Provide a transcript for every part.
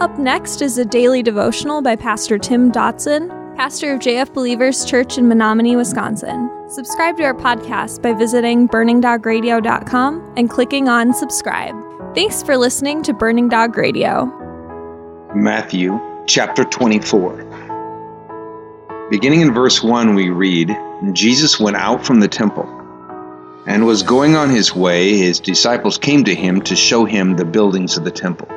Up next is a daily devotional by Pastor Tim Dotson, pastor of JF Believers Church in Menomonie, Wisconsin. Subscribe to our podcast by visiting burningdogradio.com and clicking on subscribe. Thanks for listening to Burning Dog Radio. Matthew chapter 24. Beginning in verse 1, we read Jesus went out from the temple and was going on his way. His disciples came to him to show him the buildings of the temple.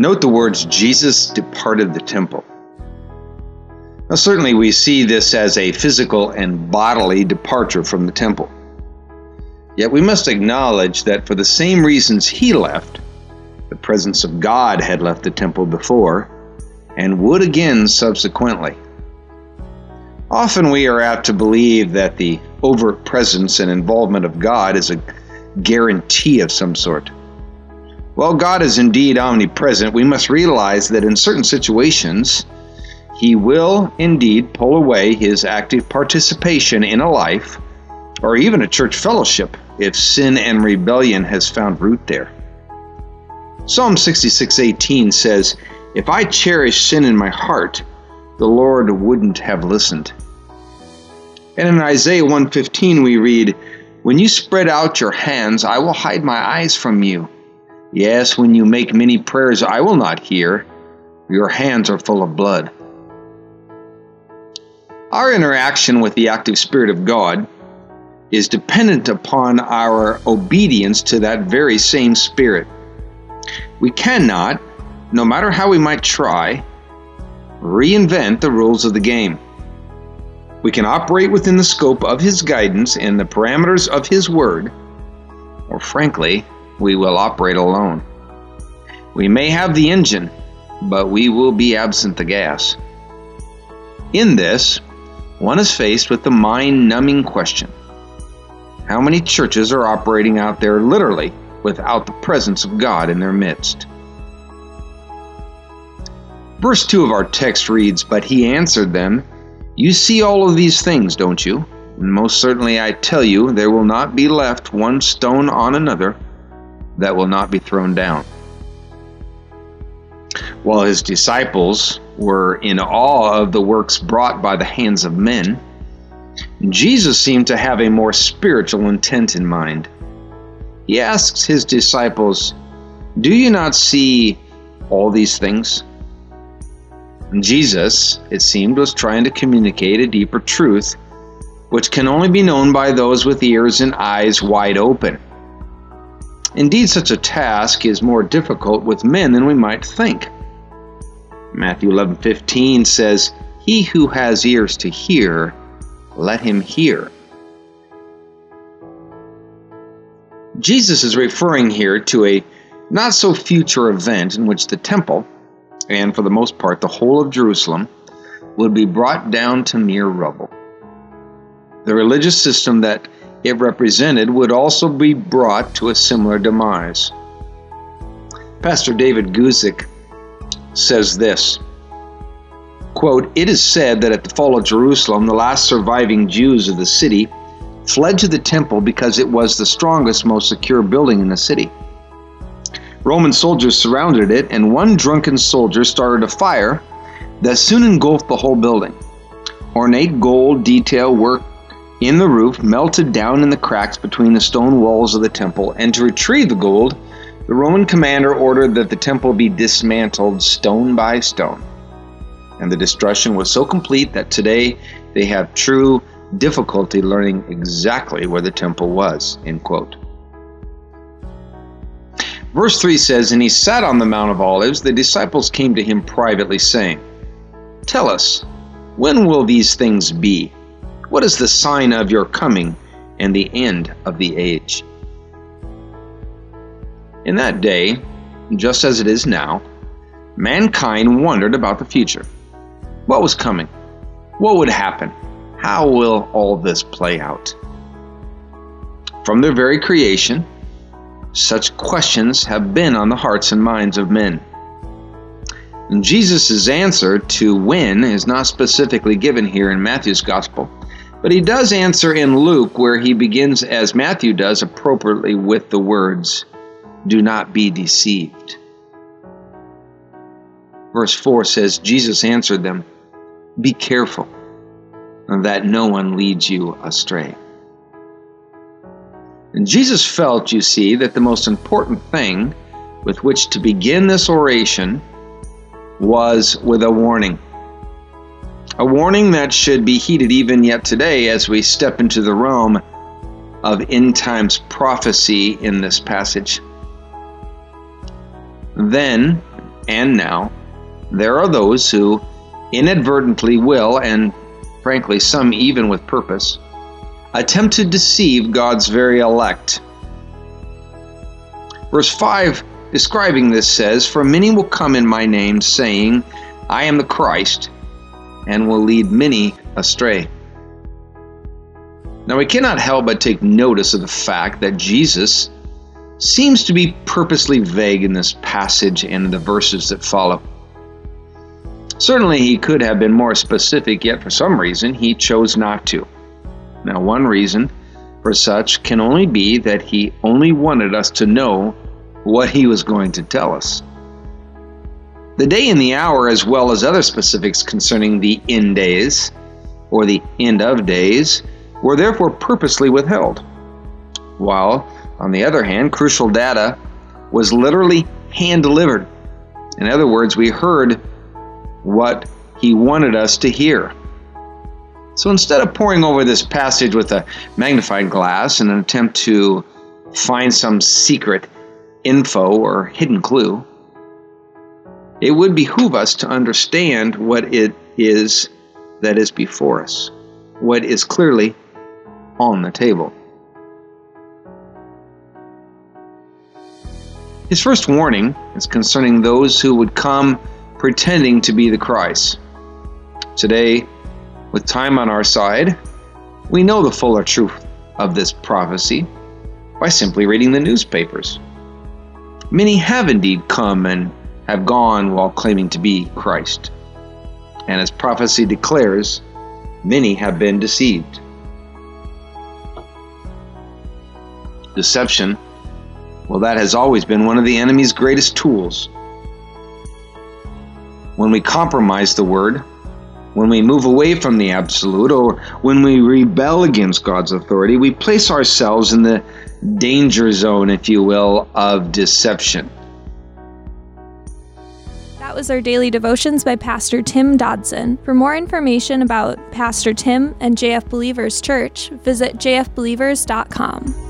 Note the words Jesus departed the temple. Now, certainly, we see this as a physical and bodily departure from the temple. Yet we must acknowledge that for the same reasons he left, the presence of God had left the temple before and would again subsequently. Often we are apt to believe that the overt presence and involvement of God is a guarantee of some sort. While God is indeed omnipresent, we must realize that in certain situations, He will indeed pull away His active participation in a life or even a church fellowship if sin and rebellion has found root there. Psalm 66:18 says, "If I cherish sin in my heart, the Lord wouldn't have listened." And in Isaiah 1:15 we read, "When you spread out your hands, I will hide my eyes from you. Yes, when you make many prayers, I will not hear. Your hands are full of blood." Our interaction with the active Spirit of God is dependent upon our obedience to that very same Spirit. We cannot, no matter how we might try, reinvent the rules of the game. We can operate within the scope of His guidance and the parameters of His Word, or frankly, we will operate alone. We may have the engine, but we will be absent the gas. In this, one is faced with the mind numbing question How many churches are operating out there literally without the presence of God in their midst? Verse 2 of our text reads, But he answered them, You see all of these things, don't you? And most certainly I tell you, there will not be left one stone on another that will not be thrown down. While his disciples were in awe of the works brought by the hands of men, Jesus seemed to have a more spiritual intent in mind. He asks his disciples, Do you not see all these things? Jesus, it seemed, was trying to communicate a deeper truth, which can only be known by those with ears and eyes wide open. Indeed, such a task is more difficult with men than we might think. Matthew 11:15 says, "He who has ears to hear, let him hear." Jesus is referring here to a not so future event in which the temple, and for the most part the whole of Jerusalem, would be brought down to mere rubble. The religious system that it represented would also be brought to a similar demise. Pastor David Guzik says this quote, It is said that at the fall of Jerusalem, the last surviving Jews of the city fled to the temple because it was the strongest, most secure building in the city. Roman soldiers surrounded it, and one drunken soldier started a fire that soon engulfed the whole building. Ornate gold detail work in the roof melted down in the cracks between the stone walls of the temple, and to retrieve the gold, the Roman commander ordered that the temple be dismantled stone by stone. And the destruction was so complete that today they have true difficulty learning exactly where the temple was. End quote. Verse 3 says, And he sat on the Mount of Olives. The disciples came to him privately, saying, Tell us, when will these things be? What is the sign of your coming and the end of the age? In that day, just as it is now, mankind wondered about the future. What was coming? What would happen? How will all this play out? From their very creation, such questions have been on the hearts and minds of men. Jesus' answer to when is not specifically given here in Matthew's Gospel, but he does answer in Luke, where he begins, as Matthew does, appropriately with the words, Do not be deceived. Verse 4 says, Jesus answered them, Be careful that no one leads you astray. And Jesus felt, you see, that the most important thing with which to begin this oration was with a warning. A warning that should be heeded even yet today as we step into the realm of end times prophecy in this passage. Then and now, there are those who inadvertently will, and frankly, some even with purpose, attempt to deceive God's very elect. Verse 5 describing this says, For many will come in my name, saying, I am the Christ, and will lead many astray. Now, we cannot help but take notice of the fact that Jesus seems to be purposely vague in this passage and the verses that follow. Certainly, he could have been more specific, yet for some reason he chose not to. Now, one reason for such can only be that he only wanted us to know what he was going to tell us. The day and the hour, as well as other specifics concerning the end days, or the end of days, were therefore purposely withheld. While, on the other hand, crucial data was literally hand delivered. In other words, we heard what he wanted us to hear. So instead of poring over this passage with a magnifying glass in an attempt to find some secret info or hidden clue, it would behoove us to understand what it is that is before us, what is clearly on the table. His first warning is concerning those who would come pretending to be the Christ. Today, with time on our side, we know the fuller truth of this prophecy by simply reading the newspapers. Many have indeed come and have gone while claiming to be Christ. And as prophecy declares, many have been deceived. Deception, well, that has always been one of the enemy's greatest tools. When we compromise the word, when we move away from the absolute, or when we rebel against God's authority, we place ourselves in the danger zone, if you will, of deception. That was our daily devotions by Pastor Tim Dodson. For more information about Pastor Tim and JF Believers Church, visit jfbelievers.com.